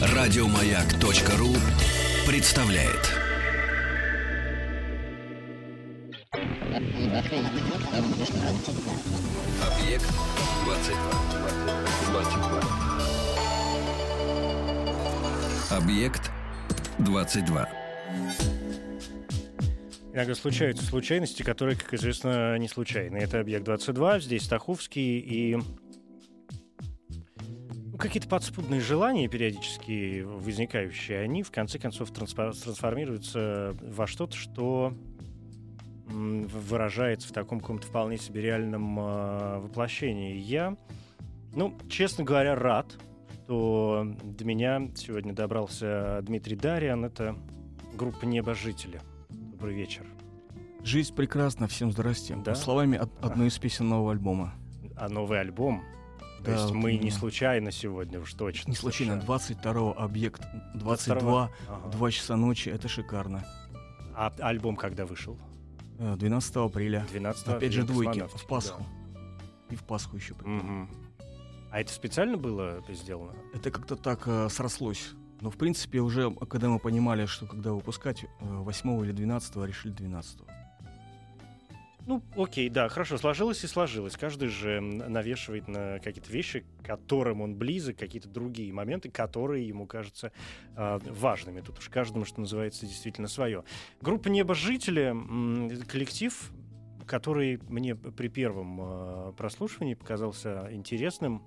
Радиомаяк.ру представляет. Объект 22. 22. Объект 22. Иногда случаются случайности, которые, как известно, не случайны. Это объект 22, здесь Стаховский и какие-то подспудные желания периодически возникающие, они в конце концов трансформируются во что-то, что выражается в таком каком-то вполне себе реальном э, воплощении. Я, ну, честно говоря, рад, что до меня сегодня добрался Дмитрий Дариан. Это группа «Небожители». Добрый вечер. Жизнь прекрасна, всем здрасте. Да? Словами от, одной из песен нового альбома. А новый альбом? То да, есть мы именно. не случайно сегодня уж точно. Не случайно. 22 объект, 22, 22? Ага. 2 часа ночи, это шикарно. А альбом когда вышел? 12 э, апреля. 12 Опять же двойки, в Пасху. Да. И в Пасху еще. Угу. А это специально было сделано? Это как-то так э, срослось. Но, в принципе, уже когда мы понимали, что когда выпускать, 8 э, или 12 решили 12 ну, окей, да, хорошо, сложилось и сложилось. Каждый же навешивает на какие-то вещи, которым он близок, какие-то другие моменты, которые ему кажутся э, важными. Тут уж каждому, что называется, действительно свое. Группа «Небожители» — коллектив, который мне при первом э, прослушивании показался интересным.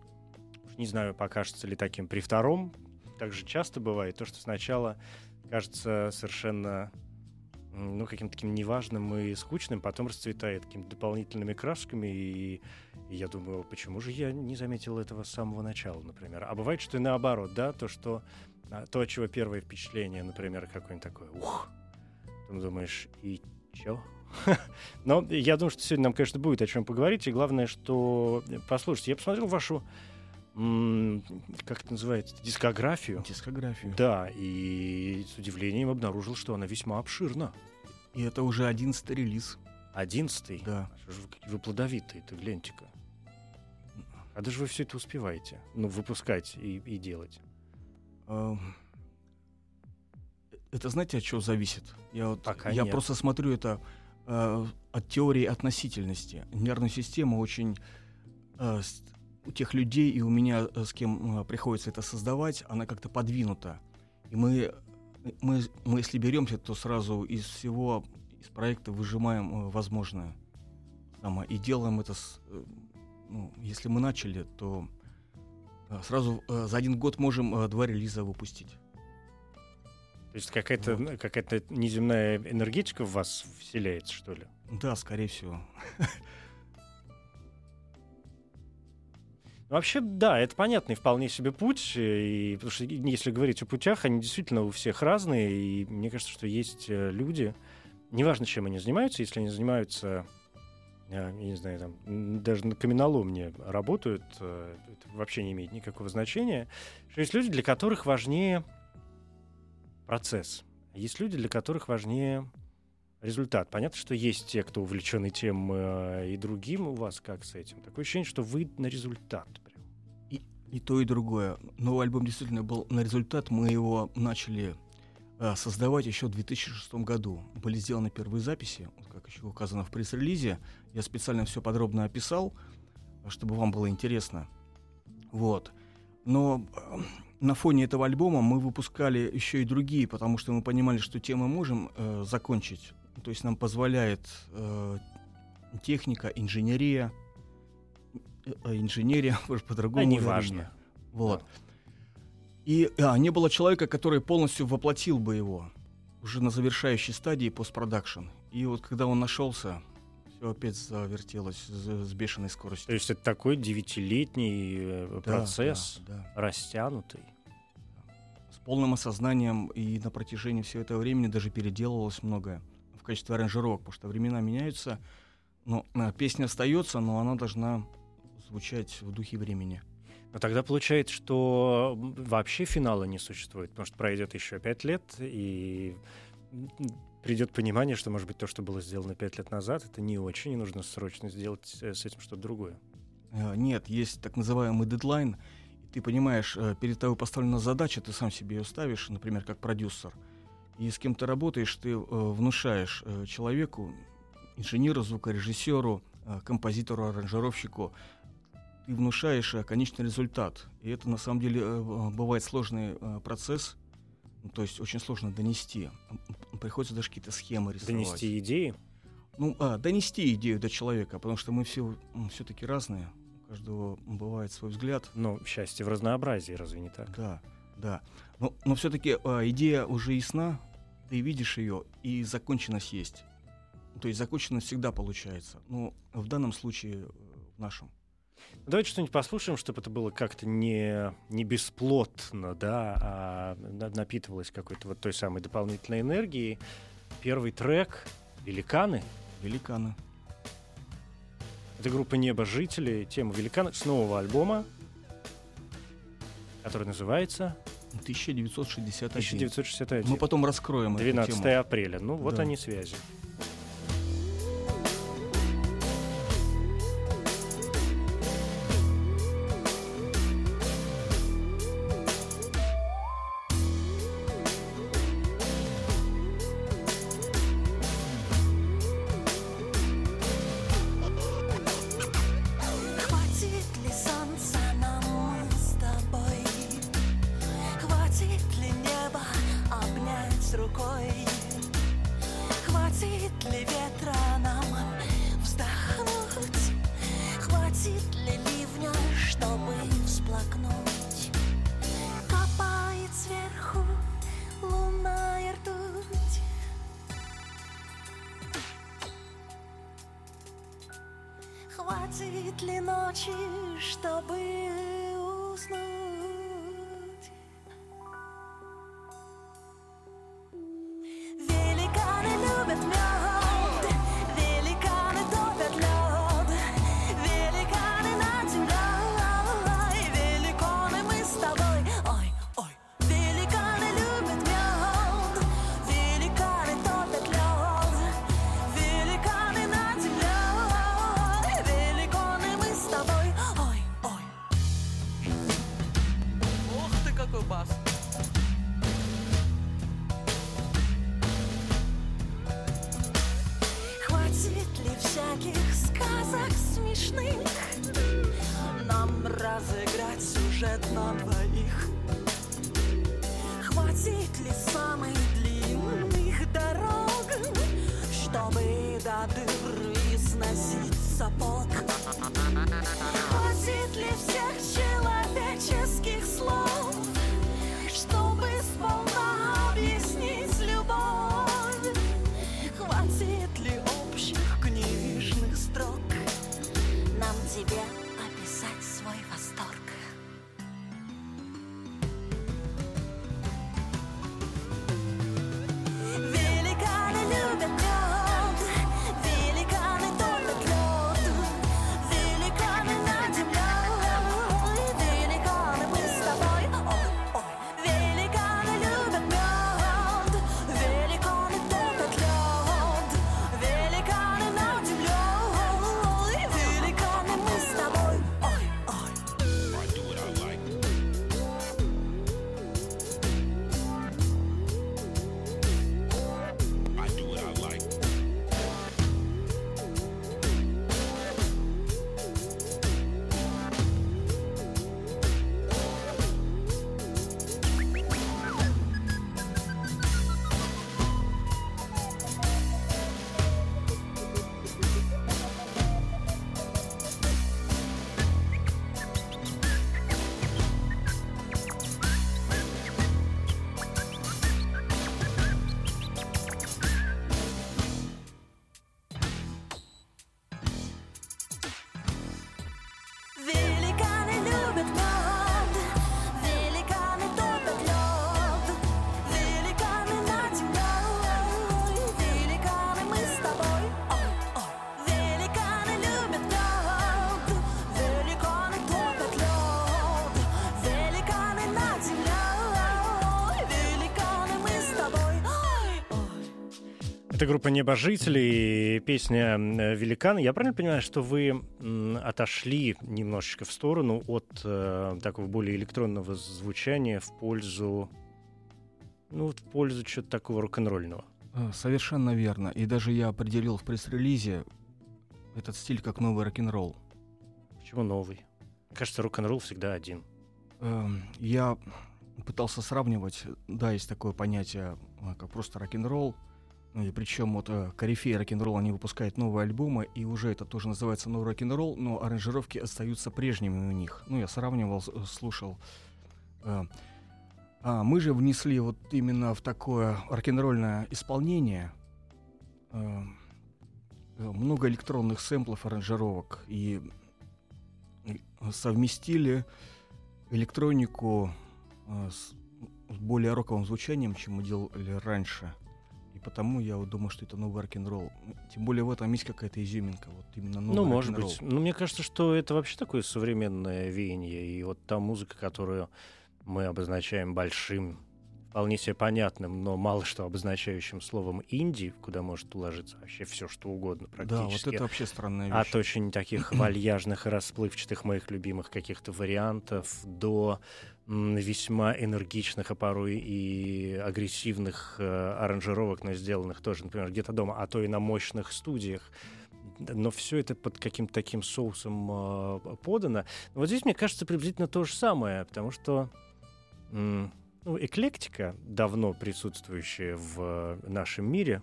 Не знаю, покажется ли таким при втором. Так же часто бывает то, что сначала кажется совершенно ну, каким-то таким неважным и скучным, потом расцветает какими-то дополнительными красками, и, и я думаю, почему же я не заметил этого с самого начала, например. А бывает, что и наоборот, да, то, что а, то, от чего первое впечатление, например, какое-нибудь такое, ух, ты думаешь, и чё? Но я думаю, что сегодня нам, конечно, будет о чем поговорить, и главное, что, послушайте, я посмотрел вашу как это называется, дискографию. Дискографию. Да, и с удивлением обнаружил, что она весьма обширна. И это уже одиннадцатый релиз. Одиннадцатый? Да. А вы, плодовитые, ты гляньте-ка. А даже вы все это успеваете? Ну, выпускать и, и делать? Это знаете, от чего зависит? Я, вот, я просто смотрю это э, от теории относительности. Нервная система очень э, у тех людей и у меня, э, с кем э, приходится это создавать, она как-то подвинута. И мы, мы, мы если беремся, то сразу из всего, из проекта выжимаем э, возможное. Самое, и делаем это, с, ну, если мы начали, то сразу за один год можем два релиза выпустить. То есть какая-то вот. какая неземная энергетика в вас вселяется, что ли? Да, скорее всего. Вообще, да, это понятный вполне себе путь. И, потому что если говорить о путях, они действительно у всех разные. И мне кажется, что есть э, люди, неважно, чем они занимаются, если они занимаются, э, я не знаю, там, даже на каменоломне работают, э, это вообще не имеет никакого значения, что есть люди, для которых важнее процесс. Есть люди, для которых важнее результат. Понятно, что есть те, кто увлечены тем э, и другим у вас, как с этим. Такое ощущение, что вы на результат. Прям. И, и то, и другое. Новый альбом действительно был на результат. Мы его начали э, создавать еще в 2006 году. Были сделаны первые записи, как еще указано в пресс-релизе. Я специально все подробно описал, чтобы вам было интересно. Вот. Но э, на фоне этого альбома мы выпускали еще и другие, потому что мы понимали, что темы можем э, закончить то есть нам позволяет э, техника, инженерия, э, э инженерия, по-другому. А не важно. Вот. Да. И а, не было человека, который полностью воплотил бы его уже на завершающей стадии постпродакшн. И вот когда он нашелся, все опять завертелось с, с бешеной скоростью. То есть это такой девятилетний э, да, процесс, да, да. растянутый. С полным осознанием и на протяжении всего этого времени даже переделывалось многое в качестве аранжировок, потому что времена меняются, но а, песня остается, но она должна звучать в духе времени. Но тогда получается, что вообще финала не существует, потому что пройдет еще пять лет, и придет понимание, что, может быть, то, что было сделано пять лет назад, это не очень, и нужно срочно сделать э, с этим что-то другое. Э, нет, есть так называемый дедлайн. И ты понимаешь, э, перед тобой поставлена задача, ты сам себе ее ставишь, например, как продюсер. И с кем ты работаешь, ты э, внушаешь э, человеку, инженеру, звукорежиссеру, э, композитору, аранжировщику, ты внушаешь э, конечный результат. И это на самом деле э, бывает сложный э, процесс, ну, то есть очень сложно донести. Приходится даже какие-то схемы рисовать. Донести идеи? Ну, а, донести идею до человека, потому что мы все все-таки разные. У каждого бывает свой взгляд. Ну, счастье в разнообразии, разве не так? Да, да. Но, но все-таки а, идея уже ясна, ты видишь ее, и законченность есть. То есть законченность всегда получается. Ну, в данном случае, э, в нашем. Давайте что-нибудь послушаем, чтобы это было как-то не, не бесплотно, да, а на- напитывалось какой-то вот той самой дополнительной энергией. Первый трек «Великаны». Великаны. Это группа «Небожители», тема «Великаны» с нового альбома, который называется 1961. 1961. Мы потом раскроем эту 12 тему. апреля. Ну, вот Да. они связи. Сюжет на двоих. Хватит ли самых длинных дорог Чтобы до дыры сносить сапог Хватит ли всех человеческих Это группа Небожители и песня э, «Великаны». Я правильно понимаю, что вы отошли немножечко в сторону от э, такого более электронного звучания в пользу, ну, в пользу чего-то такого рок-н-ролльного? Э, Совершенно верно. И даже я определил в пресс-релизе этот стиль как новый рок-н-ролл. Почему новый? Кажется, рок-н-ролл всегда один. Эм, Я пытался сравнивать, да, есть такое понятие, э, как просто рок-н-ролл. И причем вот э, корифеи рок-н-ролл, они выпускают новые альбомы, и уже это тоже называется новый рок-н-ролл, но аранжировки остаются прежними у них. Ну, я сравнивал, с- слушал. Э, А мы же внесли вот именно в такое рок-н-ролльное исполнение э, э, много электронных сэмплов, аранжировок, и совместили электронику э, с более роковым звучанием, чем мы делали раньше. Потому я вот думаю, что это новый рок-н-ролл. Тем более в этом есть какая-то изюминка. Вот именно новый ну, может быть. Ну, мне кажется, что это вообще такое современное веяние. И вот та музыка, которую мы обозначаем большим, вполне себе понятным, но мало что обозначающим словом инди, куда может уложиться вообще все, что угодно Да, вот практически. это вообще странная вещь. От очень таких вальяжных и расплывчатых моих любимых каких-то вариантов до весьма энергичных, а порой и агрессивных э, аранжировок, но сделанных тоже, например, где-то дома, а то и на мощных студиях. Но все это под каким-то таким соусом э, подано. Вот здесь, мне кажется, приблизительно то же самое, потому что ну, эклектика, давно присутствующая в нашем мире,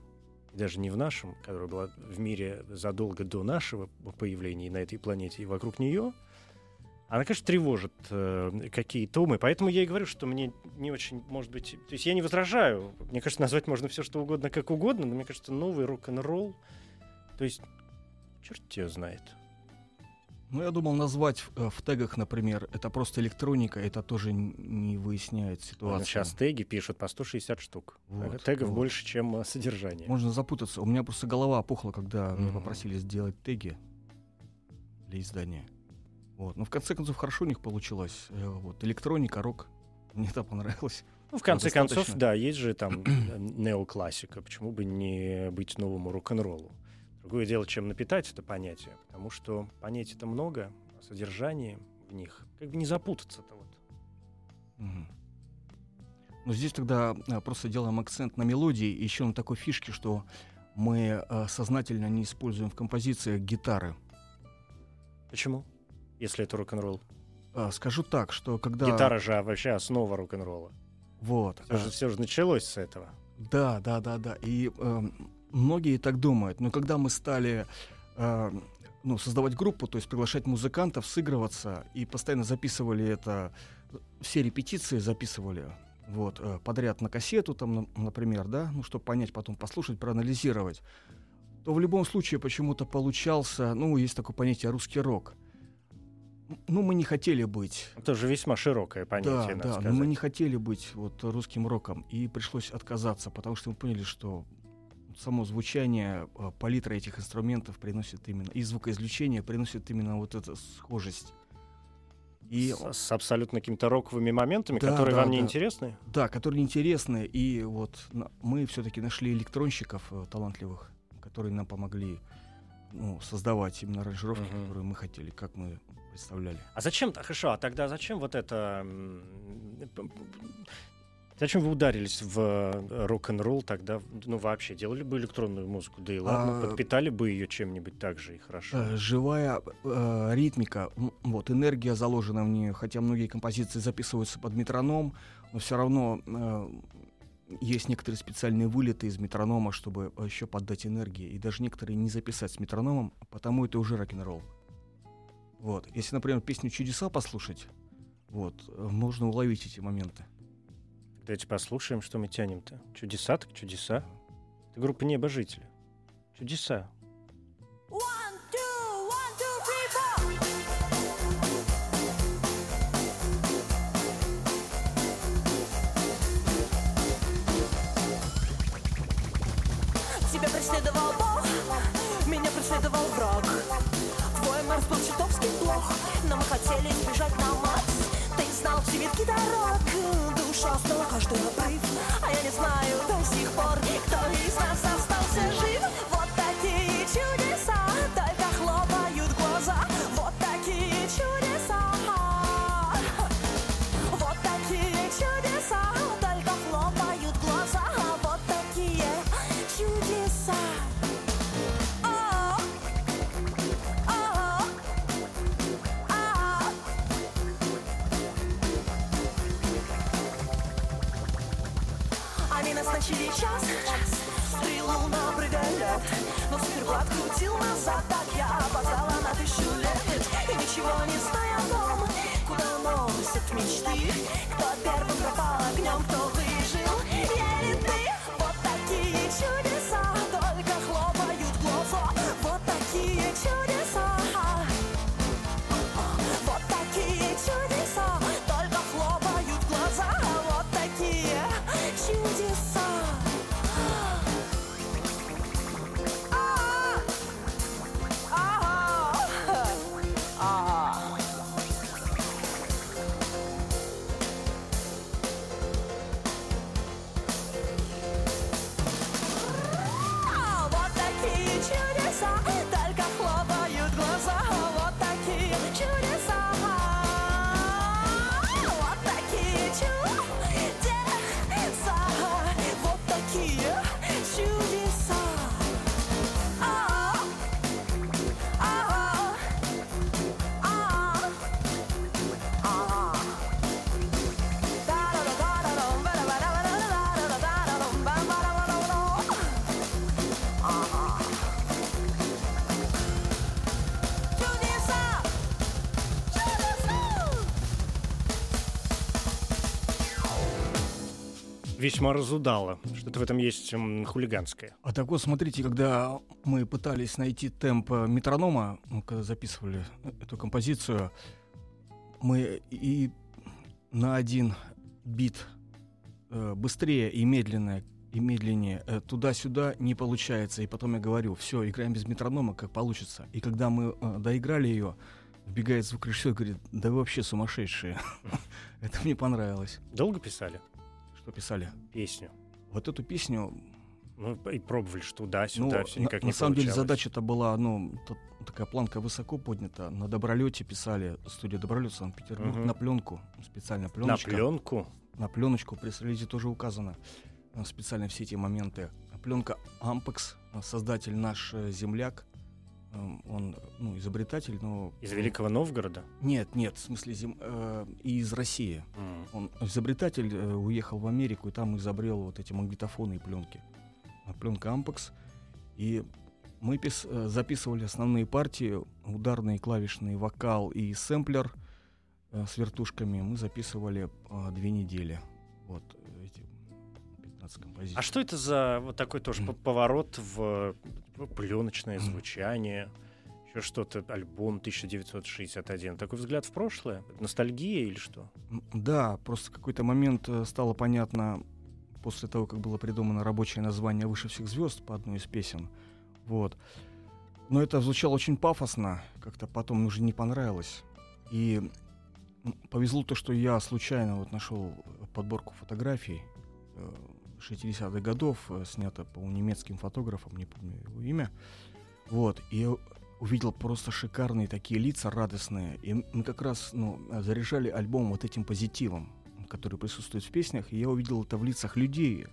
даже не в нашем, которая была в мире задолго до нашего появления на этой планете и вокруг нее, она, конечно, тревожит э, какие-то умы. Поэтому я и говорю, что мне не очень, может быть... То есть я не возражаю. Мне кажется, назвать можно все, что угодно, как угодно, но мне кажется, новый рок-н-ролл... То есть, черт тебя знает. Ну, я думал назвать э, в тегах, например, это просто электроника, это тоже не выясняет ситуацию. Сейчас теги пишут по 160 штук. Вот, Тегов вот. больше, чем э, содержание. Можно запутаться. У меня просто голова опухла, когда меня Мгм. попросили сделать теги для издания. Вот. Но в конце концов хорошо у них получилось. Э, Вот. Электроника, рок. Мне это понравилось. Ну, в конце достаточно. концов, да, есть же там неоклассика. Почему бы не быть новому рок-н-роллу? Другое дело, чем напитать это понятие. Потому что понятий-то много, а содержание в них как бы не запутаться-то вот. Мгм. Но здесь тогда э, просто делаем акцент на мелодии еще на такой фишке, что мы э, сознательно не используем в композициях гитары. Почему? Если это рок-н-ролл. А, Скажу так, что когда... Гитара же вообще основа рок-н-ролла. Вот. Все же, э, всё же началось с этого. Да, да, да, да. И эм, многие так думают. Но когда мы стали э, ну, создавать группу, то есть приглашать музыкантов, сыгрываться, и постоянно записывали это, все репетиции записывали вот, э, подряд на кассету, там, на- например, да, ну, чтобы понять, потом послушать, проанализировать, то в любом случае почему-то получался, ну, есть такое понятие русский рок. Ну, мы не хотели быть Это же весьма широкое понятие, да, надо да, сказать. но мы не хотели быть вот русским роком, и пришлось отказаться, потому что мы поняли, что само звучание, э, палитра этих инструментов приносит именно, и звукоизвлечение приносит именно вот эту схожесть. И, С, с абсолютно какими-то роковыми моментами, Да, которые да, вам не да. интересны. да, которые интересны, и вот мы все-таки нашли электронщиков э, талантливых, которые нам помогли ну, создавать именно аранжировки, Мгм. которые мы хотели, как мы представляли. А зачем, хорошо, а тогда зачем вот это... Зачем вы ударились в э, рок-н-ролл тогда? Ну, вообще, делали бы электронную музыку, да и ладно, А, подпитали бы ее чем-нибудь так же и хорошо. Э, живая э, ритмика, вот энергия заложена в нее, хотя многие композиции записываются под метроном, но все равно э, есть некоторые специальные вылеты из метронома, чтобы еще поддать энергии, и даже некоторые не записать с метрономом, потому это уже рок-н-ролл. Вот, если, например, песню "Чудеса" послушать, вот, можно уловить эти моменты. Давайте послушаем, что мы тянем-то. Чудеса так чудеса. Это группа Небожители. Чудеса. Тебя преследовал Бог, меня преследовал враг. Марс был чертовски плох, но мы хотели избежать на Марс. Ты знал все ветки дорог, душ шастала каждый обрыв. А я не знаю до сих пор, кто из нас остался жив. Вот такие чудеса, Но циферблат крутил назад, так я опоздала на тысячу лет. И ничего не зная о том, куда носят мечты. Кто первым пропал огнем, Весьма разудало. Что-то в этом есть м, хулиганское. А так вот, смотрите, когда мы пытались найти темп э, метронома, ну, когда записывали эту композицию, мы и на один бит э, быстрее и медленнее, и медленнее э, туда-сюда не получается. И потом я говорю, все, играем без метронома, как получится. И когда мы доиграли ее, вбегает звукорежиссер и говорит, да вы вообще сумасшедшие. Это мне понравилось. Долго писали Что писали? песню? Вот эту песню Ну, и пробовали, что туда-сюда, Ну, все на, никак на не самом деле задача-то была, ну, тут такая планка высоко поднята. На Добролете писали, студия Добролет Санкт-Петербург, Мгм. на пленку, специально На пленочка. пленку. На пленочку, при релизе тоже указано э, специально все эти моменты. Пленка Ampex, э, создатель наш э, земляк, он, ну, изобретатель, но... Из Великого Новгорода. Нет, нет, в смысле зем... э, из России. М. Он изобретатель, э, уехал в Америку и там изобрел вот эти магнитофоны и пленки. А, Пленка Ampex. И мы пис- э, записывали основные партии, ударные, клавишные, вокал и сэмплер э, с вертушками. Мы записывали э, две недели. Вот э, эти 15 композиций. А что это за вот такой тоже п- поворот в пленочное Мгм. звучание? Еще что-то, альбом 1961. Такой взгляд в прошлое? Ностальгия или что? Да, просто какой-то момент э, стало понятно, после того, как было придумано рабочее название «Выше всех звезд» по одной из песен. Вот. Но это звучало очень пафосно, как-то потом уже не понравилось. И повезло то, что я случайно вот нашел подборку фотографий э, 60-х годов, э, снято по немецким фотографам, не помню его имя. Вот, и увидел просто шикарные такие лица, радостные. И мы как раз ну, заряжали альбом вот этим позитивом, который присутствует в песнях. И я увидел это в лицах людей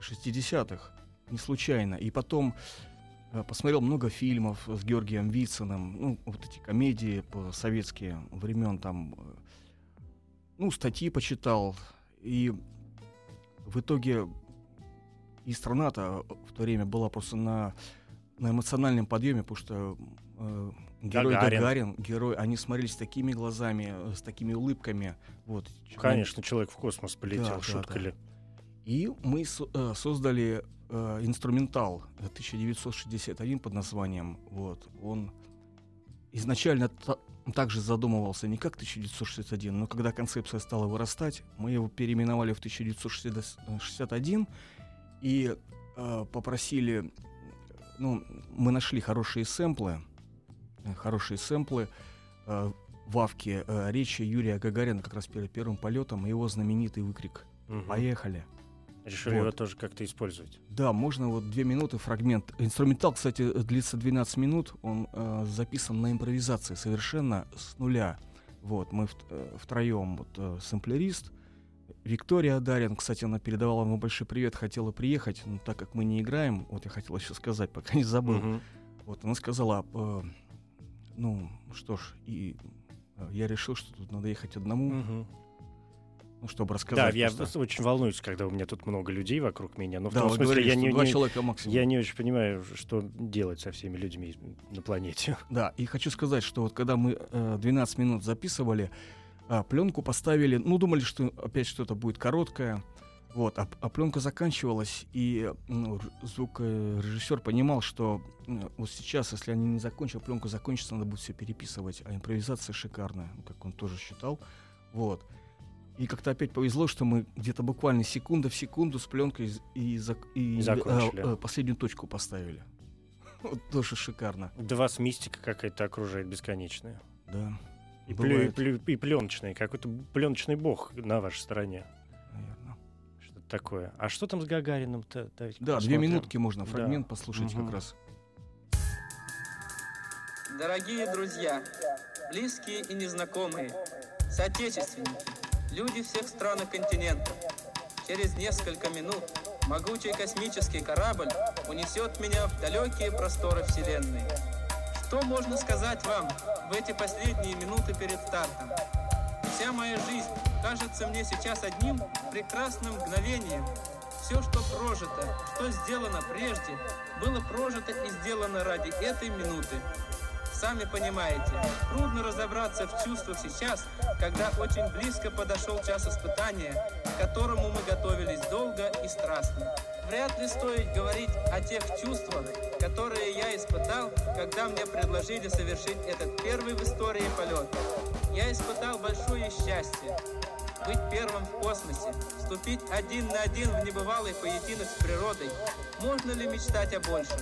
60-х, не случайно. И потом э, посмотрел много фильмов с Георгием Вициным, ну, вот эти комедии по советские времен, там, э, ну, статьи почитал. И в итоге и страна-то в то время была просто на, на эмоциональном подъеме, потому что э, герой Гагарин. Гагарин. герой, они смотрелись такими глазами, э, с такими улыбками. Вот. Конечно, человек в космос полетел, Да, да, шутка да. ли? И мы со- э, создали э, инструментал 1961 под названием. Вот. Он изначально та- также задумывался не как 1961, но когда концепция стала вырастать, мы его переименовали в 1961 и э, попросили, ну, мы нашли хорошие сэмплы, э, хорошие сэмплы э, в Авке э, речи Юрия Гагарина как раз перед первым полетом, его знаменитый выкрик Мгм. Поехали. Решили Вот. его тоже как-то использовать. Да, можно вот две минуты фрагмент. Инструментал, кстати, длится 12 минут. Он э, записан на импровизации совершенно с нуля. Вот, мы в- э, втроем, вот, э, сэмплерист, Виктория Дарин, кстати, она передавала ему большой привет, хотела приехать, но так как мы не играем, вот я хотел еще сказать, пока не забыл. Мгм. Вот, она сказала, э, ну, что ж, и э, я решил, что тут надо ехать одному, Мгм. ну, чтобы Да, рассказать. я просто. очень волнуюсь, когда у меня тут много людей вокруг меня. Но в Да, том смысле, говорили, я не, не- я не очень понимаю, что делать со всеми людьми на планете. Да, и хочу сказать, что вот когда мы э, 12 минут записывали, а, пленку поставили, ну, думали, что опять что-то будет короткое, вот, а, а пленка заканчивалась, и ну, звукорежиссер понимал, что м, вот сейчас, если они не закончат, пленку закончится, надо будет все переписывать, а импровизация шикарная, ну, как он тоже считал, вот. И как-то опять повезло, что мы где-то буквально секунда в секунду с пленкой и, и, И закончили. э, э, последнюю точку поставили. Вот тоже шикарно, Да вас мистика какая-то окружает бесконечная. да. И, Бывает. и пленочный, какой-то пленочный бог на вашей стороне. Наверно. Что-то такое. А что там с Гагарином-то? Давайте Да, две посмотрим. минутки можно Да. фрагмент послушать Мгм. как раз. Дорогие друзья, близкие и незнакомые, соотечественники, люди всех стран и континентов, через несколько минут могучий космический корабль унесет меня в далекие просторы Вселенной. Что можно сказать вам в эти последние минуты перед стартом? Вся моя жизнь кажется мне сейчас одним прекрасным мгновением. Все, что прожито, что сделано прежде, было прожито и сделано ради этой минуты. Сами понимаете, трудно разобраться в чувствах сейчас, когда очень близко подошел час испытания, к которому мы готовились долго и страстно. Вряд ли стоит говорить о тех чувствах, которые я испытал, когда мне предложили совершить этот первый в истории полет. Я испытал большое счастье быть первым в космосе, вступить один на один в небывалый поединок с природой. Можно ли мечтать о большем?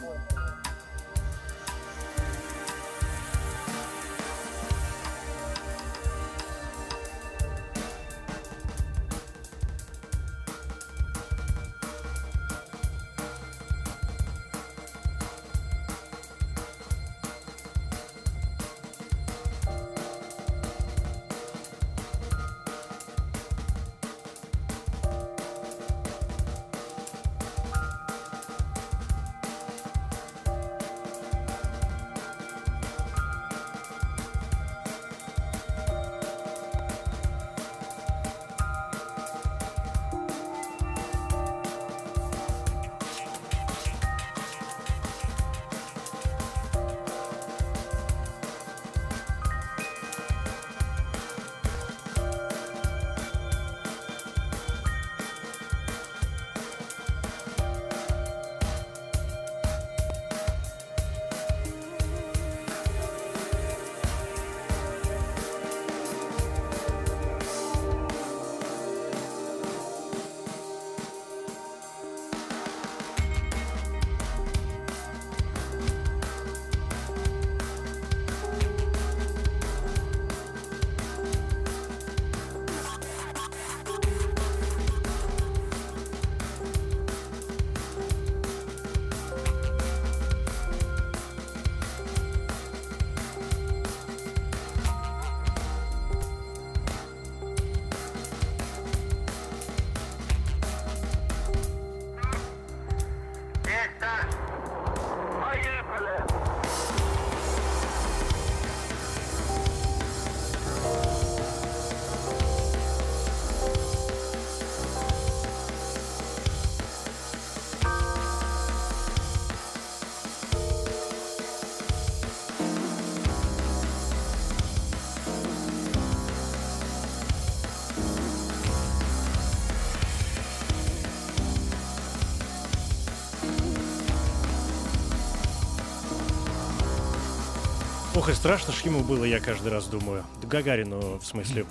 Ох, и страшно ж ему было, я каждый раз думаю. Гагарину, в смысле.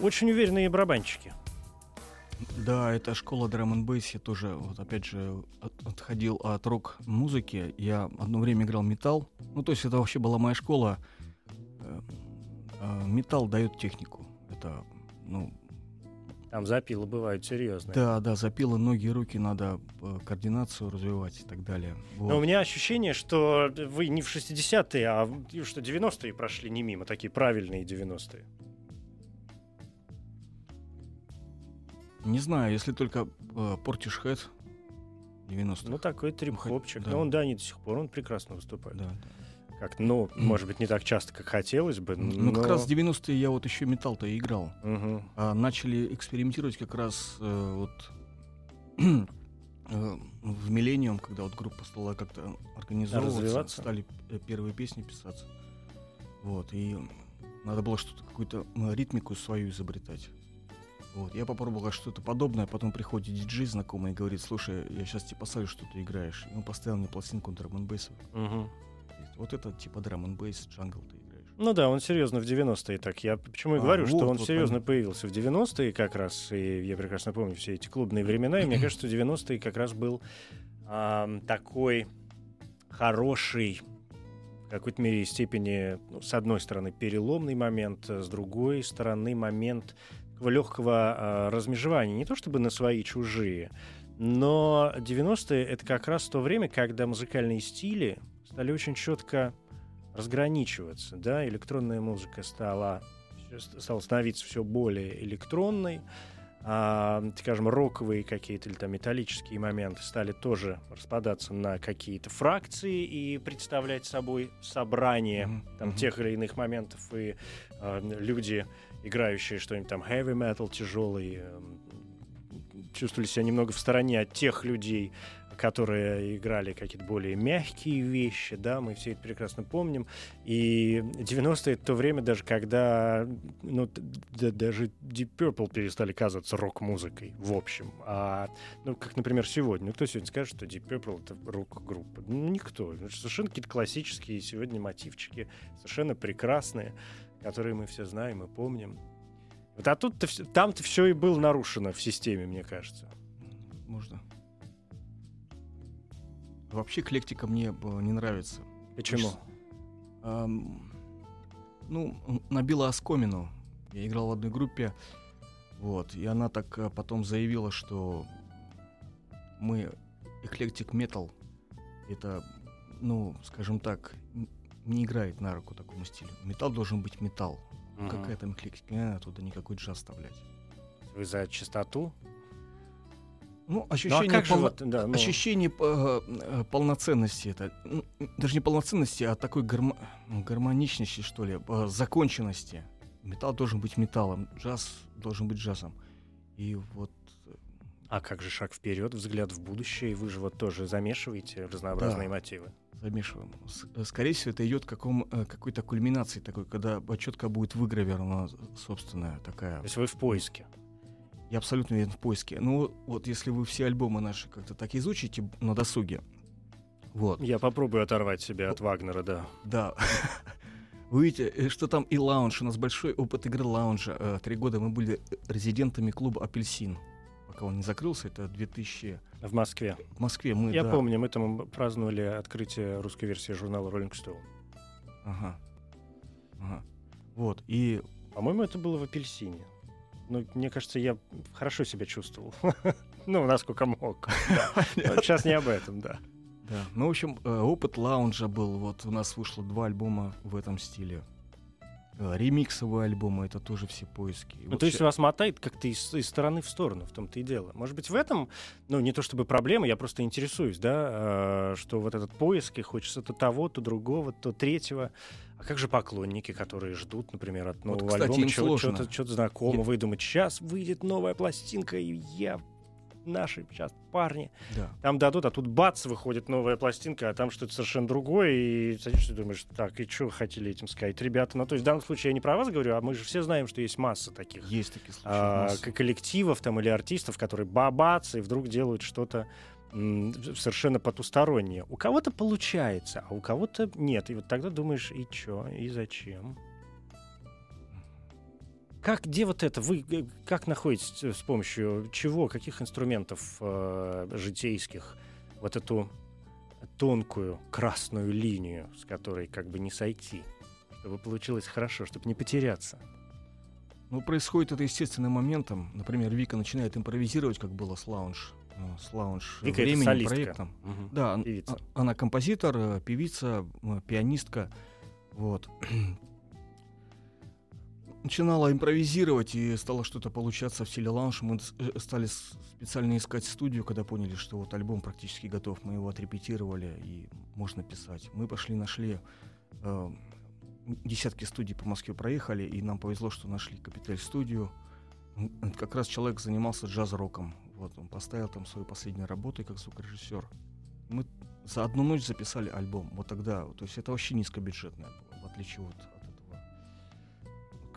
Очень уверенные барабанщики. Да, это школа драм н. Я тоже, вот опять же, от- отходил от рок-музыки. Я одно время играл металл. Ну, то есть это вообще была моя школа. Э, Металл дает технику. Это, ну, Там запилы бывают серьезные. Да, да, запило ноги и руки, надо э, координацию развивать и так далее. Вот. Но у меня ощущение, что вы не в 60-е, а в- и что 90-е прошли не мимо, такие правильные 90-е. Не знаю, если только э, Portishead Head 90 Ну, такой трип-хопчик. да. Но он, да, не до сих пор, он прекрасно выступает. да. Как, ну, может быть, не так часто, как хотелось бы, Ну, как но- раз в 90-е я вот еще металл-то и играл. Мгм. А начали экспериментировать как раз э, вот э, в Миллениум, когда вот группа стала как-то организовываться, стали э, первые песни писаться. Вот, и надо было что-то, какую-то ритмику свою изобретать. Вот, я попробовал что-то подобное, потом приходит диджей знакомый и говорит, слушай, я сейчас тебе поставлю, что ты играешь. И он поставил мне пластинку драм н Мгм. Вот это типа драм н бейс, джангл ты играешь. Ну да, он серьезно в 90-е так. Я почему и А, говорю, что вот, он вот серьезно понятно. появился в 90-е как раз. И я прекрасно помню все эти клубные времена. И мне кажется, что 90-е как раз был ам, такой хороший в какой-то мере степени, ну, с одной стороны, переломный момент, с другой стороны, момент легкого а, размежевания. Не то чтобы на свои чужие, но 90-е — это как раз то время, когда музыкальные стили стали очень четко разграничиваться, да, электронная музыка стала, стала становиться все более электронной, а, скажем, роковые какие-то или там металлические моменты стали тоже распадаться на какие-то фракции и представлять собой собрание Мгм, там мгм. тех или иных моментов, и а, люди, играющие что-нибудь там heavy metal тяжелый, эм, чувствовали себя немного в стороне от тех людей, которые играли какие-то более мягкие вещи, да, мы все это прекрасно помним. И 90-е это то время даже, когда ну, д- д- даже Deep Purple перестали казаться рок-музыкой, в общем. А, ну, как, например, сегодня. Ну, кто сегодня скажет, что Deep Purple — это рок-группа? Ну, никто. Ну, Совершенно какие-то классические сегодня мотивчики, совершенно прекрасные, которые мы все знаем и помним. Вот, а тут там-то все и было нарушено в системе, мне кажется. Можно. Вообще эклектика мне э, не нравится. Почему? Ам, ну, набила оскомину. Я играл в одной группе, вот, и она так э, потом заявила, что мы эклектик метал, это, ну, скажем так, не играет на руку такому стилю. Металл должен быть металл. Мгм. Какая там эклектика? Не надо туда никакой джаз вставлять. Вы за чистоту? Ну, Ну, а ощущение, как же полно- вот, да, ну, ощущение э, э, полноценности это даже не полноценности, а такой гармо- ну, гармоничности что ли, э, законченности. Металл должен быть металлом, джаз должен быть джазом. И вот а как же шаг вперед, взгляд в будущее? Вы же вот тоже замешиваете разнообразные Да. мотивы. замешиваем. Э, скорее всего, это идет к каком, э, какой-то кульминации такой, когда четко будет выгравирована собственная такая. То есть вы в поиске. Я абсолютно уверен в поиске. Ну вот если вы все альбомы наши как-то так изучите на досуге, вот, Я попробую оторвать себя от Вагнера, да. Да. Вы видите, э, что там и лаунж. У нас большой опыт игры лаунжа. Э, Три года мы были резидентами клуба «Апельсин». Пока он не закрылся, это 2000... В Москве. В Москве мы, Я да. помню, мы там праздновали открытие русской версии журнала Rolling Stone. Ага. Ага. Вот, и... По-моему, это было в апельсине. Ну, мне кажется, я хорошо себя чувствовал. Ну, насколько мог. Сейчас не об этом, да. Да. Ну, в общем, э, опыт лаунжа был. Вот у нас вышло два альбома в этом стиле. Э, Ремиксовые альбомы, это тоже все поиски. И Ну, вот то есть ща- вас мотает как-то из, из стороны в сторону, в том-то и дело. Может быть, в этом, ну, не то чтобы проблема, я просто интересуюсь, да, э, что вот этот поиск, и хочется то того, то другого, то третьего. А как же поклонники, которые ждут, например, от нового кстати, альбома им чего- сложно. что-то, что-то знакомого, Я- выдумать? Сейчас выйдет новая пластинка, и я наши сейчас парни Да. там дадут, а тут бац, выходит новая пластинка, а там что-то совершенно другое, и садишься и думаешь, так, и что вы хотели этим сказать, ребята? Ну, то есть в данном случае я не про вас говорю, а мы же все знаем, что есть масса таких Есть такие случаи. а, коллективов там или артистов, которые бабац, и вдруг делают что-то совершенно потустороннее. У кого-то получается, а у кого-то нет. И вот тогда думаешь, и чё, и зачем? Как, где вот это? Вы э, как находите э, с помощью чего, каких инструментов э, житейских вот эту тонкую красную линию, с которой как бы не сойти, чтобы получилось хорошо, чтобы не потеряться? Ну, происходит это естественным моментом. Например, Вика начинает импровизировать, как было с лаунж, э, с лаунж Вика — это временем, солистка. проектом. Мгм. Да, Певица. а- она композитор, певица, пианистка. Вот. Начинала импровизировать, и стало что-то получаться в стиле лаунж. Мы э, стали специально искать студию, когда поняли, что вот альбом практически готов. Мы его отрепетировали, и можно писать. Мы пошли, нашли э, десятки студий по Москве проехали, и нам повезло, что нашли Капиталь студию. Как раз человек занимался джаз-роком. Вот он поставил там свою последнюю работу как звукорежиссер. Мы за одну ночь записали альбом. Вот тогда, то есть это вообще низкобюджетное было, в отличие от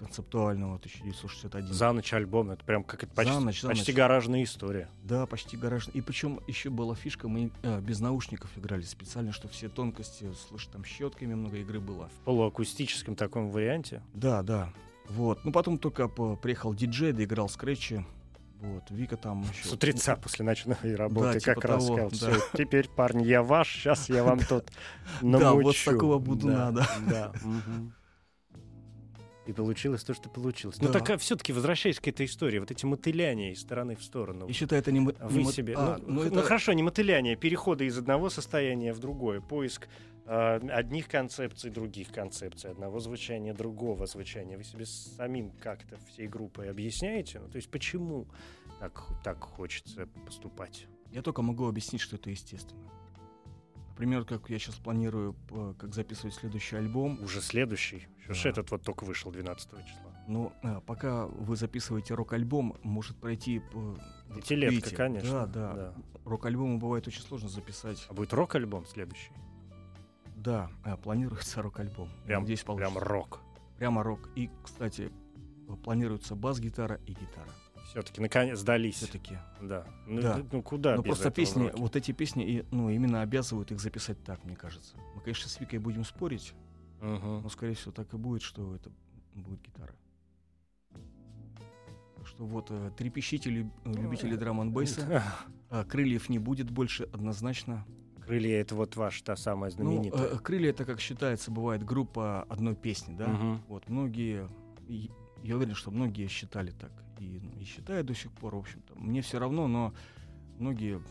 концептуального 1961. За ночь альбом, это прям как это почти, За ночь, за почти ночь. гаражная история. Да, почти гараж. И причем еще была фишка, мы э, без наушников играли специально, что все тонкости, слышь, там щетками много игры было. В полуакустическом таком варианте. Да, да. Вот. Ну потом только приехал диджей, доиграл скретчи. Вот. Вика там еще. С утреца после ночной работы типа как раз того, сказал, да. «Всё, теперь, парни, я ваш, сейчас я вам тут Да, вот намучу». такого буду Да, надо. Да. И получилось то, что получилось. Ну Да. так все-таки возвращаясь к этой истории, вот эти мотыляния из стороны в сторону. И считай, это не мы- себе. а, ну, ну, х- это- ну, хорошо, не мотыляние, переходы из одного состояния в другое, поиск э, одних концепций, других концепций, одного звучания, другого звучания. Вы себе самим как-то всей группой объясняете? Ну, то есть почему так, так хочется поступать? Я только могу объяснить, что это естественно. Например, как я сейчас планирую, п- как записывать следующий альбом. Уже следующий. Ж Да. этот вот только вышел 12 числа. Но а, пока вы записываете рок-альбом, может пройти... Пятилетка, видите, конечно. Да, да. Рок-альбомы бывает очень сложно записать. А будет рок-альбом следующий? Да, планируется рок-альбом. Прям, Надеюсь, прям получится. рок. Прямо рок. И, кстати, планируется бас-гитара и гитара. Все-таки наконец сдались. Все-таки. Да. Ну, Да. ну, куда без просто песни, роки? вот эти песни, и, ну, именно обязывают их записать так, мне кажется. Мы, конечно, с Викой будем спорить, Мгм. но, скорее всего, так и будет, что это будет гитара. Так что вот, э, трепещите, Ну, любители драм н бейса А, крыльев не будет больше, однозначно. Крылья это вот ваша та самая Ну, знаменитая. э, крылья это, как считается, бывает группа одной песни, да? Мгм. Вот, многие, я уверен, что многие считали так. И, ну, и считают до сих пор, в общем-то. Мне все равно, но многие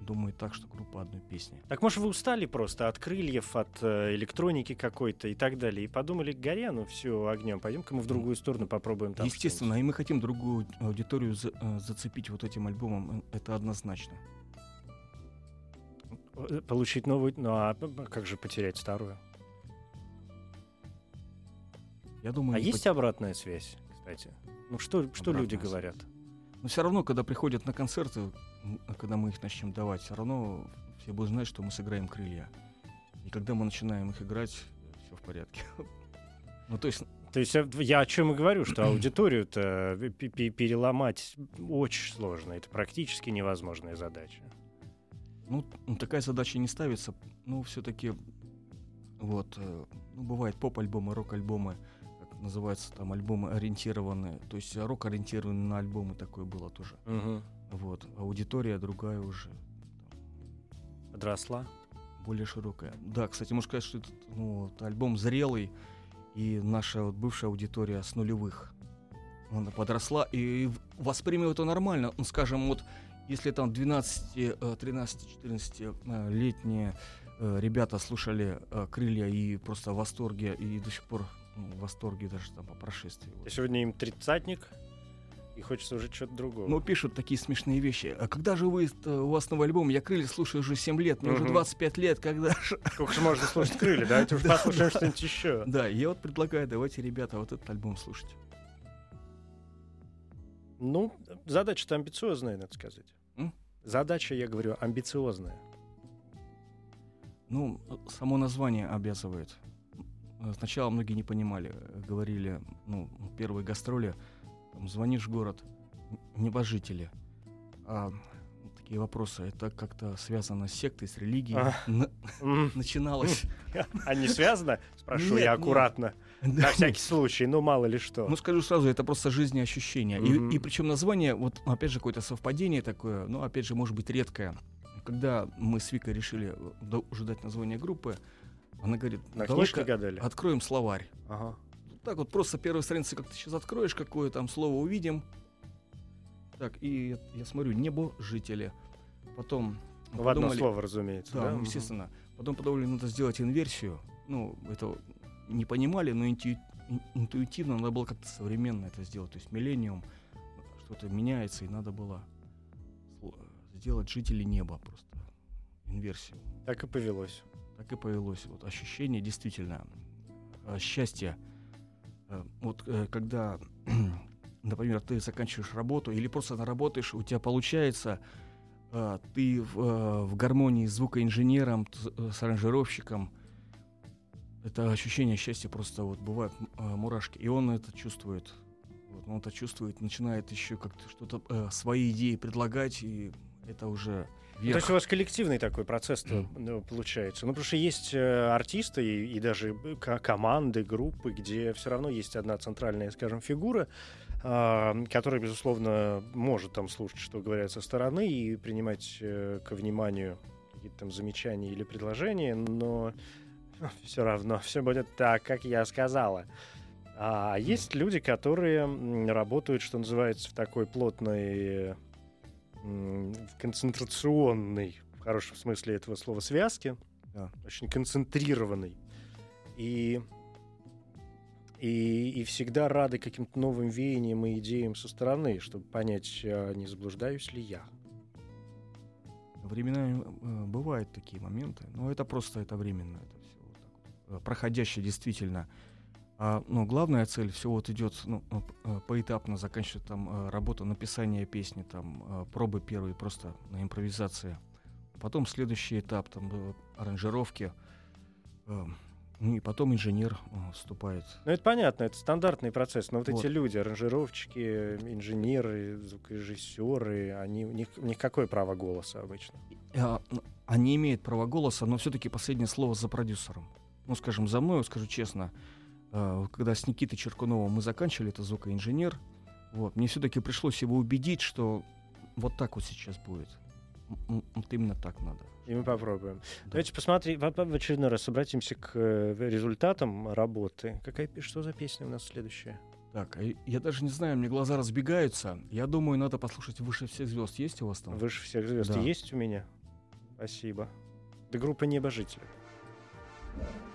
думают так, что группа одной песни. Так может вы устали просто от крыльев, от э, электроники какой-то и так далее, и подумали, горя, ну все, огнем, пойдем-ка мы в другую сторону попробуем там Естественно, и мы хотим другую аудиторию за- э, зацепить вот этим альбомом, э, это однозначно. Получить новую, ну а п- как же потерять старую? Я думаю, А есть обратная связь, кстати? Ну что, что люди говорят? Но все равно, когда приходят на концерты, м, когда мы их начнем давать, все равно все будут знать, что мы сыграем крылья. И когда мы начинаем их играть, все в порядке. Ну, то есть, То есть э, я о чем и говорю, что аудиторию-то пе- переломать очень сложно, это практически невозможная задача. ну, т- такая задача не ставится. Ну, все-таки, вот, э, ну, бывает поп-альбомы, рок-альбомы, как называется, там, альбомы ориентированные. То есть рок ориентированный на альбомы такое было тоже. Мгм. Вот, аудитория другая уже, Подросла. более широкая. Да, кстати, можно сказать, что этот ну, вот, альбом зрелый, и наша вот бывшая аудитория с нулевых. Она подросла и воспримет это нормально. Ну, скажем, вот если там 12, э, 13, 14 э, летние э, ребята слушали э, крылья и просто в восторге, и до сих пор ну, в восторге даже там по прошествии. вот. Сегодня им тридцатник, и хочется уже что-то другого. Ну, пишут такие смешные вещи. А когда же вы, э, у вас новый альбом? Я крылья слушаю уже 7 лет, мне уже Мгм. 25 лет, когда же? Сколько же можно слушать крылья? Давайте уж послушаем что-нибудь еще. Да, я вот предлагаю, давайте, ребята, вот этот альбом слушать. Ну, задача-то амбициозная, надо сказать. М? Задача, я говорю, амбициозная. Ну, само название обязывает. Э, Сначала многие не понимали, э, говорили, ну, первые гастроли, там, звонишь в город, небожители. А такие вопросы, это как-то связано с сектой, с религией. А. Начиналось. А не связано? Спрошу Нет, я нет. аккуратно. Да. На всякий случай, ну мало ли что. Ну, скажу сразу, это просто. И- Мгм. И, причем название, вот опять же, какое-то совпадение такое, ну, опять же, может быть, редкое. Когда мы с Викой решили э, уже дать название группы, она говорит, На давай-ка откроем словарь. Ага. Так вот, просто первой страницы, как ты сейчас откроешь, какое там слово увидим. Так, и я смотрю, небо жители. Потом В одно подумали- слово, разумеется. Да, Мгм. естественно. Потом подумали, надо сделать инверсию. Ну, это не понимали, но инту- ин- интуитивно надо было как-то современно это сделать. То есть миллениум, что-то меняется, и надо было сделать жители неба просто. Инверсию. Так и повелось. Так и повелось. Вот ощущение действительно э, счастья. Э, Вот э, когда, например, ты заканчиваешь работу или просто работаешь, у тебя получается, ты в, в гармонии с звукоинженером, с аранжировщиком. Это ощущение счастья просто вот э, мурашки. И он это чувствует. Вот, он это чувствует, начинает еще как-то что-то свои идеи предлагать, и это уже Ну, То есть у вас коллективный такой процесс ну, получается. Ну, потому что есть э, артисты и, и даже э, ко- команды, группы, где все равно есть одна центральная, скажем, фигура, а, которая, безусловно, может там слушать, что говорят со стороны, и принимать э, ко вниманию какие-то там замечания или предложения, но все равно все будет так, как я сказала. А есть люди, которые работают, что называется, в такой плотной концентрационной, в хорошем смысле этого слова, связке, Да. очень концентрированной. И, и, и всегда рады каким-то новым веяниям и идеям со стороны, чтобы понять, а не заблуждаюсь ли я. Временами э, бывают такие моменты, но это просто это временно, это все вот так вот, э, проходящее действительно. А, но главная цель все вот идет ну, э, поэтапно заканчивать там э, работа написания песни, там э, пробы первые просто на импровизации. Потом следующий этап там аранжировки. ну и потом инженер вступает. Ну, это понятно, это стандартный процесс. Но вот, Вот. эти люди, аранжировщики, инженеры, звукорежиссеры, они, у, них, у них какое право голоса обычно? А, н- Они имеют право голоса, но все-таки последнее слово за продюсером. Ну, скажем, за мной, скажу честно, когда с Никитой Черкуновым мы заканчивали, это звукоинженер, вот, мне все-таки пришлось его убедить, что вот так вот сейчас будет. Вот именно так надо. И мы попробуем. Да. Давайте посмотрим, в, в очередной раз обратимся к э, результатам работы. Какая, что за песня у нас следующая? Так, а я даже не знаю, мне глаза разбегаются. Я думаю, надо послушать «Выше всех звезд». Есть у вас там? Выше всех звезд Да. есть у меня? Спасибо. Да группа небожителей. Срываешь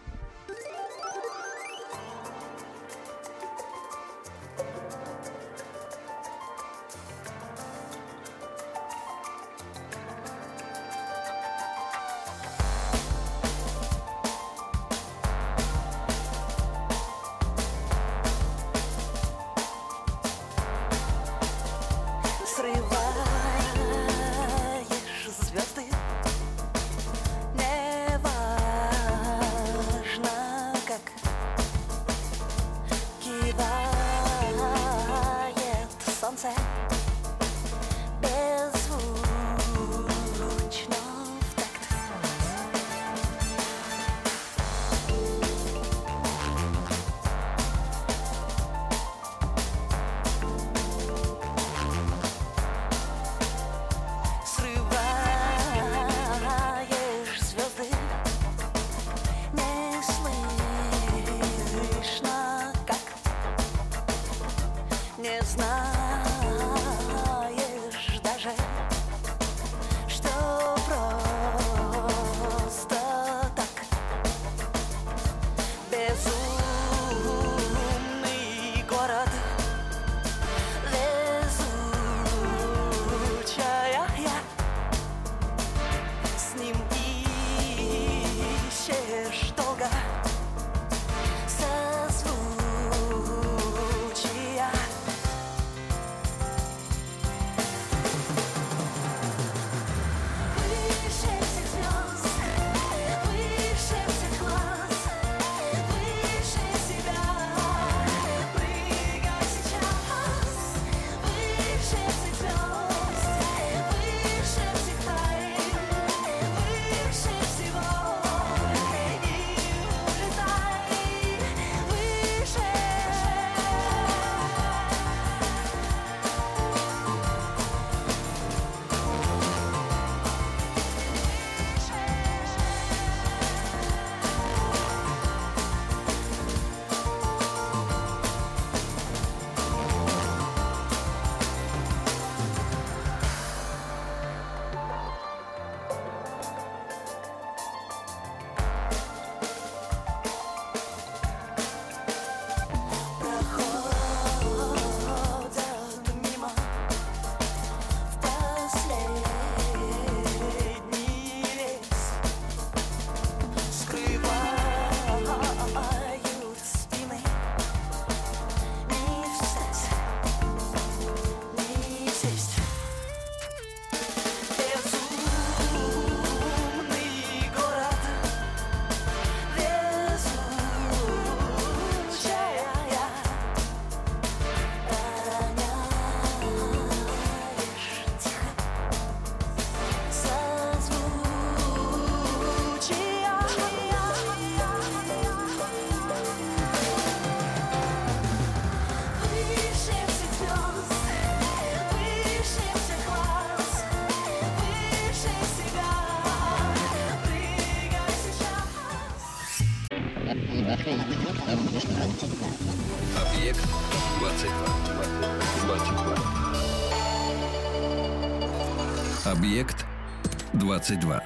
22.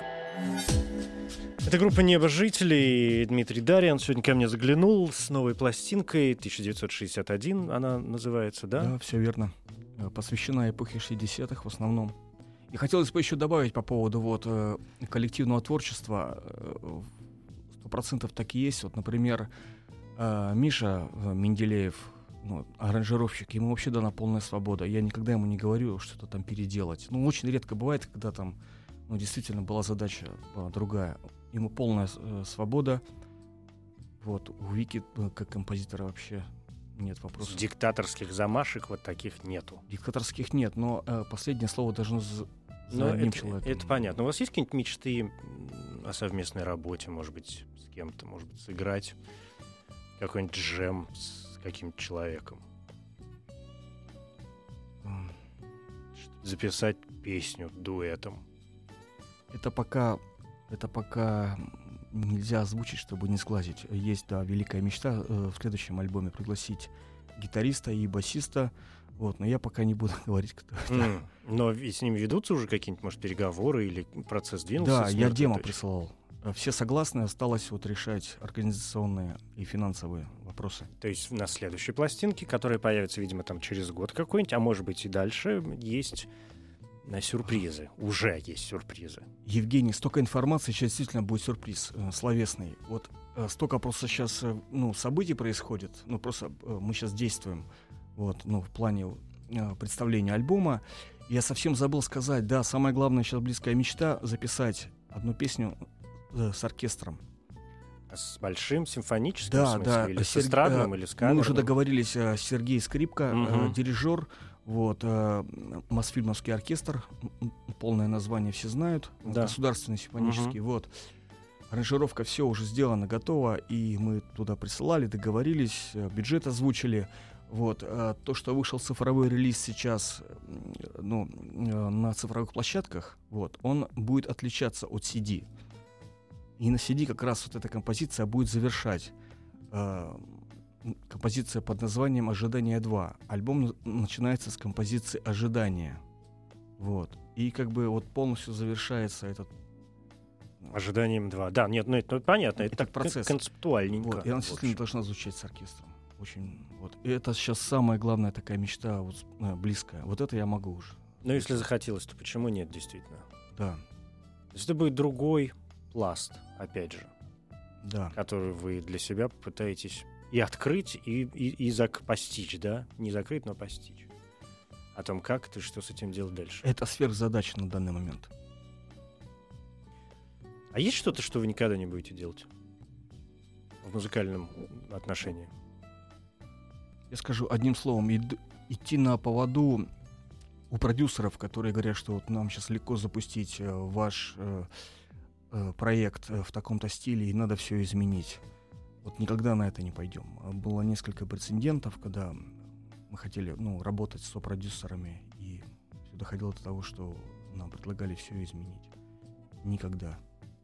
Это группа «Небожители». Дмитрий Дарьян сегодня ко мне заглянул с новой пластинкой 1961, она называется, да? Да, все верно. Э, Посвящена эпохе 60-х в основном. И хотелось бы еще добавить по поводу вот э, коллективного творчества. э, Сто процентов так и есть. Вот, например, Миша Менделеев, ну, аранжировщик, ему вообще дана полная свобода. Я никогда ему не говорю что-то там переделать. Ну, очень редко бывает, когда там, ну, действительно была задача была другая. Ему полная э, свобода. Вот, у Вики, э, как композитора, вообще нет вопросов. Диктаторских замашек вот таких нету. Диктаторских нет, но э, последнее слово должно за, за Но одним это, человеком. это понятно. У вас есть какие-нибудь мечты о совместной работе, может быть, с кем-то, может быть, сыграть какой-нибудь джем с каким-то человеком? Записать песню дуэтом? Это пока, это пока нельзя озвучить, чтобы не сглазить. Есть, да, великая мечта э, в следующем альбоме пригласить гитариста и басиста. Вот, но я пока не буду говорить, кто это. М, Но с ними ведутся уже какие-нибудь, может, переговоры или процесс двинулся? Да, я демо точки? присылал. Э, Все согласны, осталось вот решать организационные и финансовые вопросы. То есть на следующей пластинке, которая появится, видимо, там через год какой-нибудь, а может быть и дальше, есть сюрпризы. Уже есть сюрпризы. Евгений, столько информации, сейчас действительно будет сюрприз э, словесный. Вот э, столько просто сейчас ну, событий происходит, ну просто э, мы сейчас действуем вот, ну, в плане э, представления альбома. Я совсем забыл сказать, да, самая главная сейчас близкая мечта записать одну песню э, с оркестром. А С большим симфоническим Да, смысле? да. Или с эстрадным, э, или с Мы уже камерным? договорились, э, Сергей Скрипка, э, Мгм. дирижер, вот, э, Мосфильмовский оркестр, полное название все знают, Да. государственный симфонический, вот. Аранжировка все уже сделана, готова, и мы туда присылали, договорились, э, бюджет озвучили. Вот, э, то, что вышел цифровой релиз сейчас м, ну, э, на цифровых площадках, вот, он будет отличаться от CD. И на CD как раз вот эта композиция будет завершать э, композиция под названием «Ожидание 2». Альбом начинается с композиции «Ожидание». Вот. И как бы вот полностью завершается этот... Ожиданием 2. Да, нет, ну это понятно, это Это так процесс. концептуальненько. Вот. И она действительно должна звучать с оркестром. Очень, вот. И это сейчас самая главная такая мечта, вот, э, близкая. Вот это я могу уже. Ну, если захотелось, то почему нет, действительно? Да, То есть это будет другой пласт, опять же, да. который вы для себя попытаетесь и открыть, и, и, и зак- постичь, да? Не закрыть, но постичь. О том, как ты, что с этим делать дальше. Это сверхзадача на данный момент. А есть что-то, что вы никогда не будете делать в музыкальном отношении? Я скажу одним словом, ид- идти на поводу у продюсеров, которые говорят, что вот нам сейчас легко запустить э, ваш э, э, проект э, в таком-то стиле, и надо все изменить. Вот никогда на это не пойдем. Было несколько прецедентов, когда мы хотели ну, работать с продюсерами, и все доходило до того, что нам предлагали все изменить. Никогда.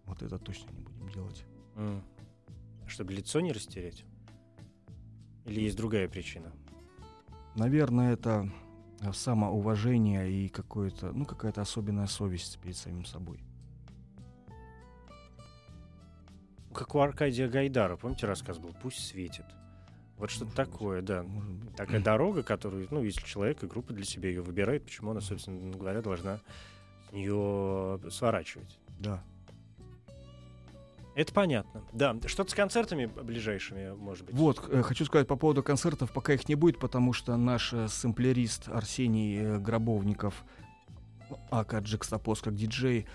Вот это точно не будем делать. М. Чтобы лицо не растерять? Или есть другая причина? Наверное, это самоуважение и какое-то, ну, какая-то особенная совесть перед самим собой. Как у Аркадия Гайдара, помните, рассказ был «Пусть светит». Вот что-то Может быть. такое, да. Может быть. Такая дорога, которую, ну, если человек и группа для себя ее выбирает, почему она, собственно говоря, должна с нее сворачивать? Да. Это понятно. Да, что-то с концертами ближайшими, может быть. Вот, э, хочу сказать по поводу концертов, пока их не будет, потому что наш э, сэмплерист Арсений э, Гробовников, ака Джекстапоз, как диджей,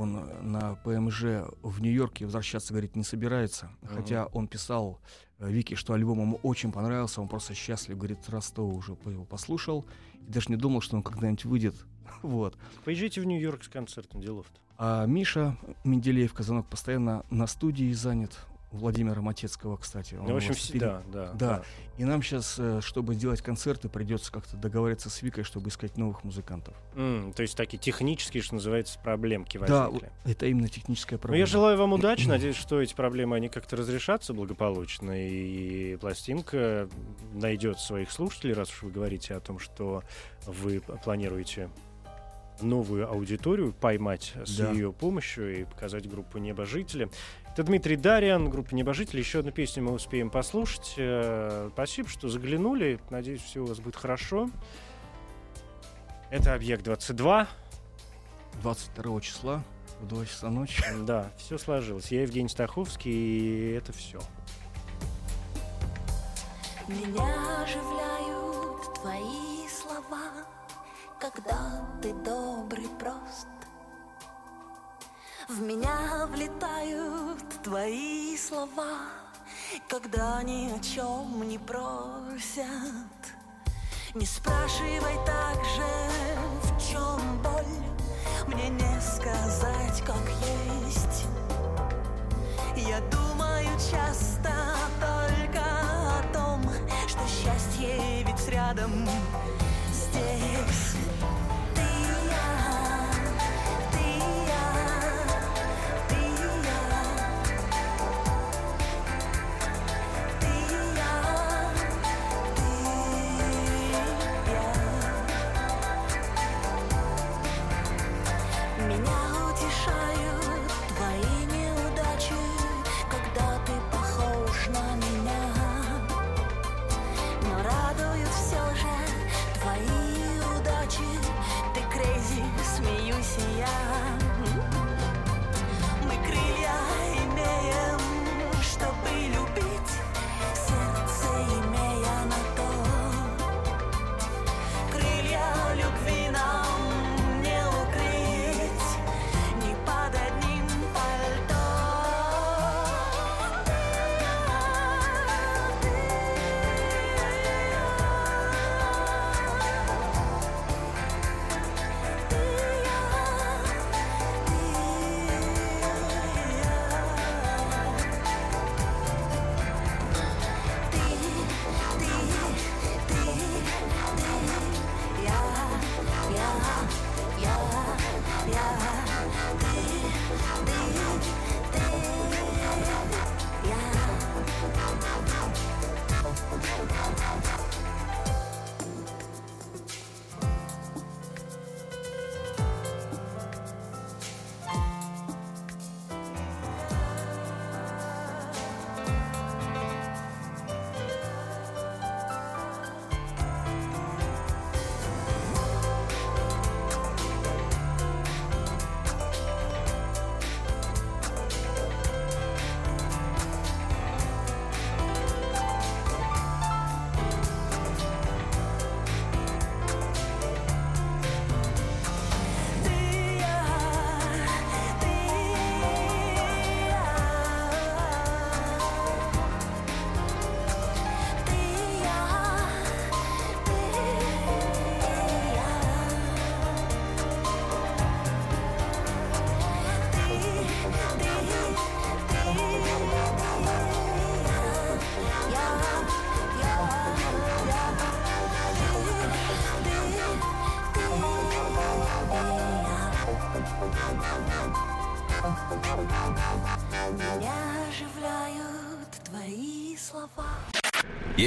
он э, на ПМЖ в Нью-Йорке возвращаться, говорит, не собирается. Хотя он писал э, Вики, что альбом ему очень понравился, он просто счастлив, говорит, то уже его послушал, и даже не думал, что он когда-нибудь выйдет. Вот. Поезжайте в Нью-Йорк с концертом, делов-то. А Миша Менделеев Казанок постоянно на студии занят. Владимира Матецкого, кстати. он Ну, в общем, всегда, да. Да. И нам сейчас, чтобы сделать концерты, придется как-то договориться с Викой, чтобы искать новых музыкантов. М, то есть такие технические, что называется, проблемки Да, возникли. это именно техническая Ну, проблема. я желаю вам удачи, надеюсь, что эти проблемы, они как-то разрешатся благополучно, и пластинка найдет своих слушателей, раз уж вы говорите о том, что вы планируете новую аудиторию поймать с Да. ее помощью и показать группу Небожители. Это Дмитрий Дарьян, группа Небожители. Еще одну песню мы успеем послушать. Э, Спасибо, что заглянули. Надеюсь, все у вас будет хорошо. Это объект 22. 22 числа в 2 часа ночи. Да, все сложилось. Я Евгений Стаховский, и это все. Меня оживляют твои слова, когда ты добрый прост. В меня влетают твои слова, когда ни о чем не просят. Не спрашивай также, в чем боль, мне не сказать, как есть. Я думаю часто только о том, что счастье ведь рядом здесь.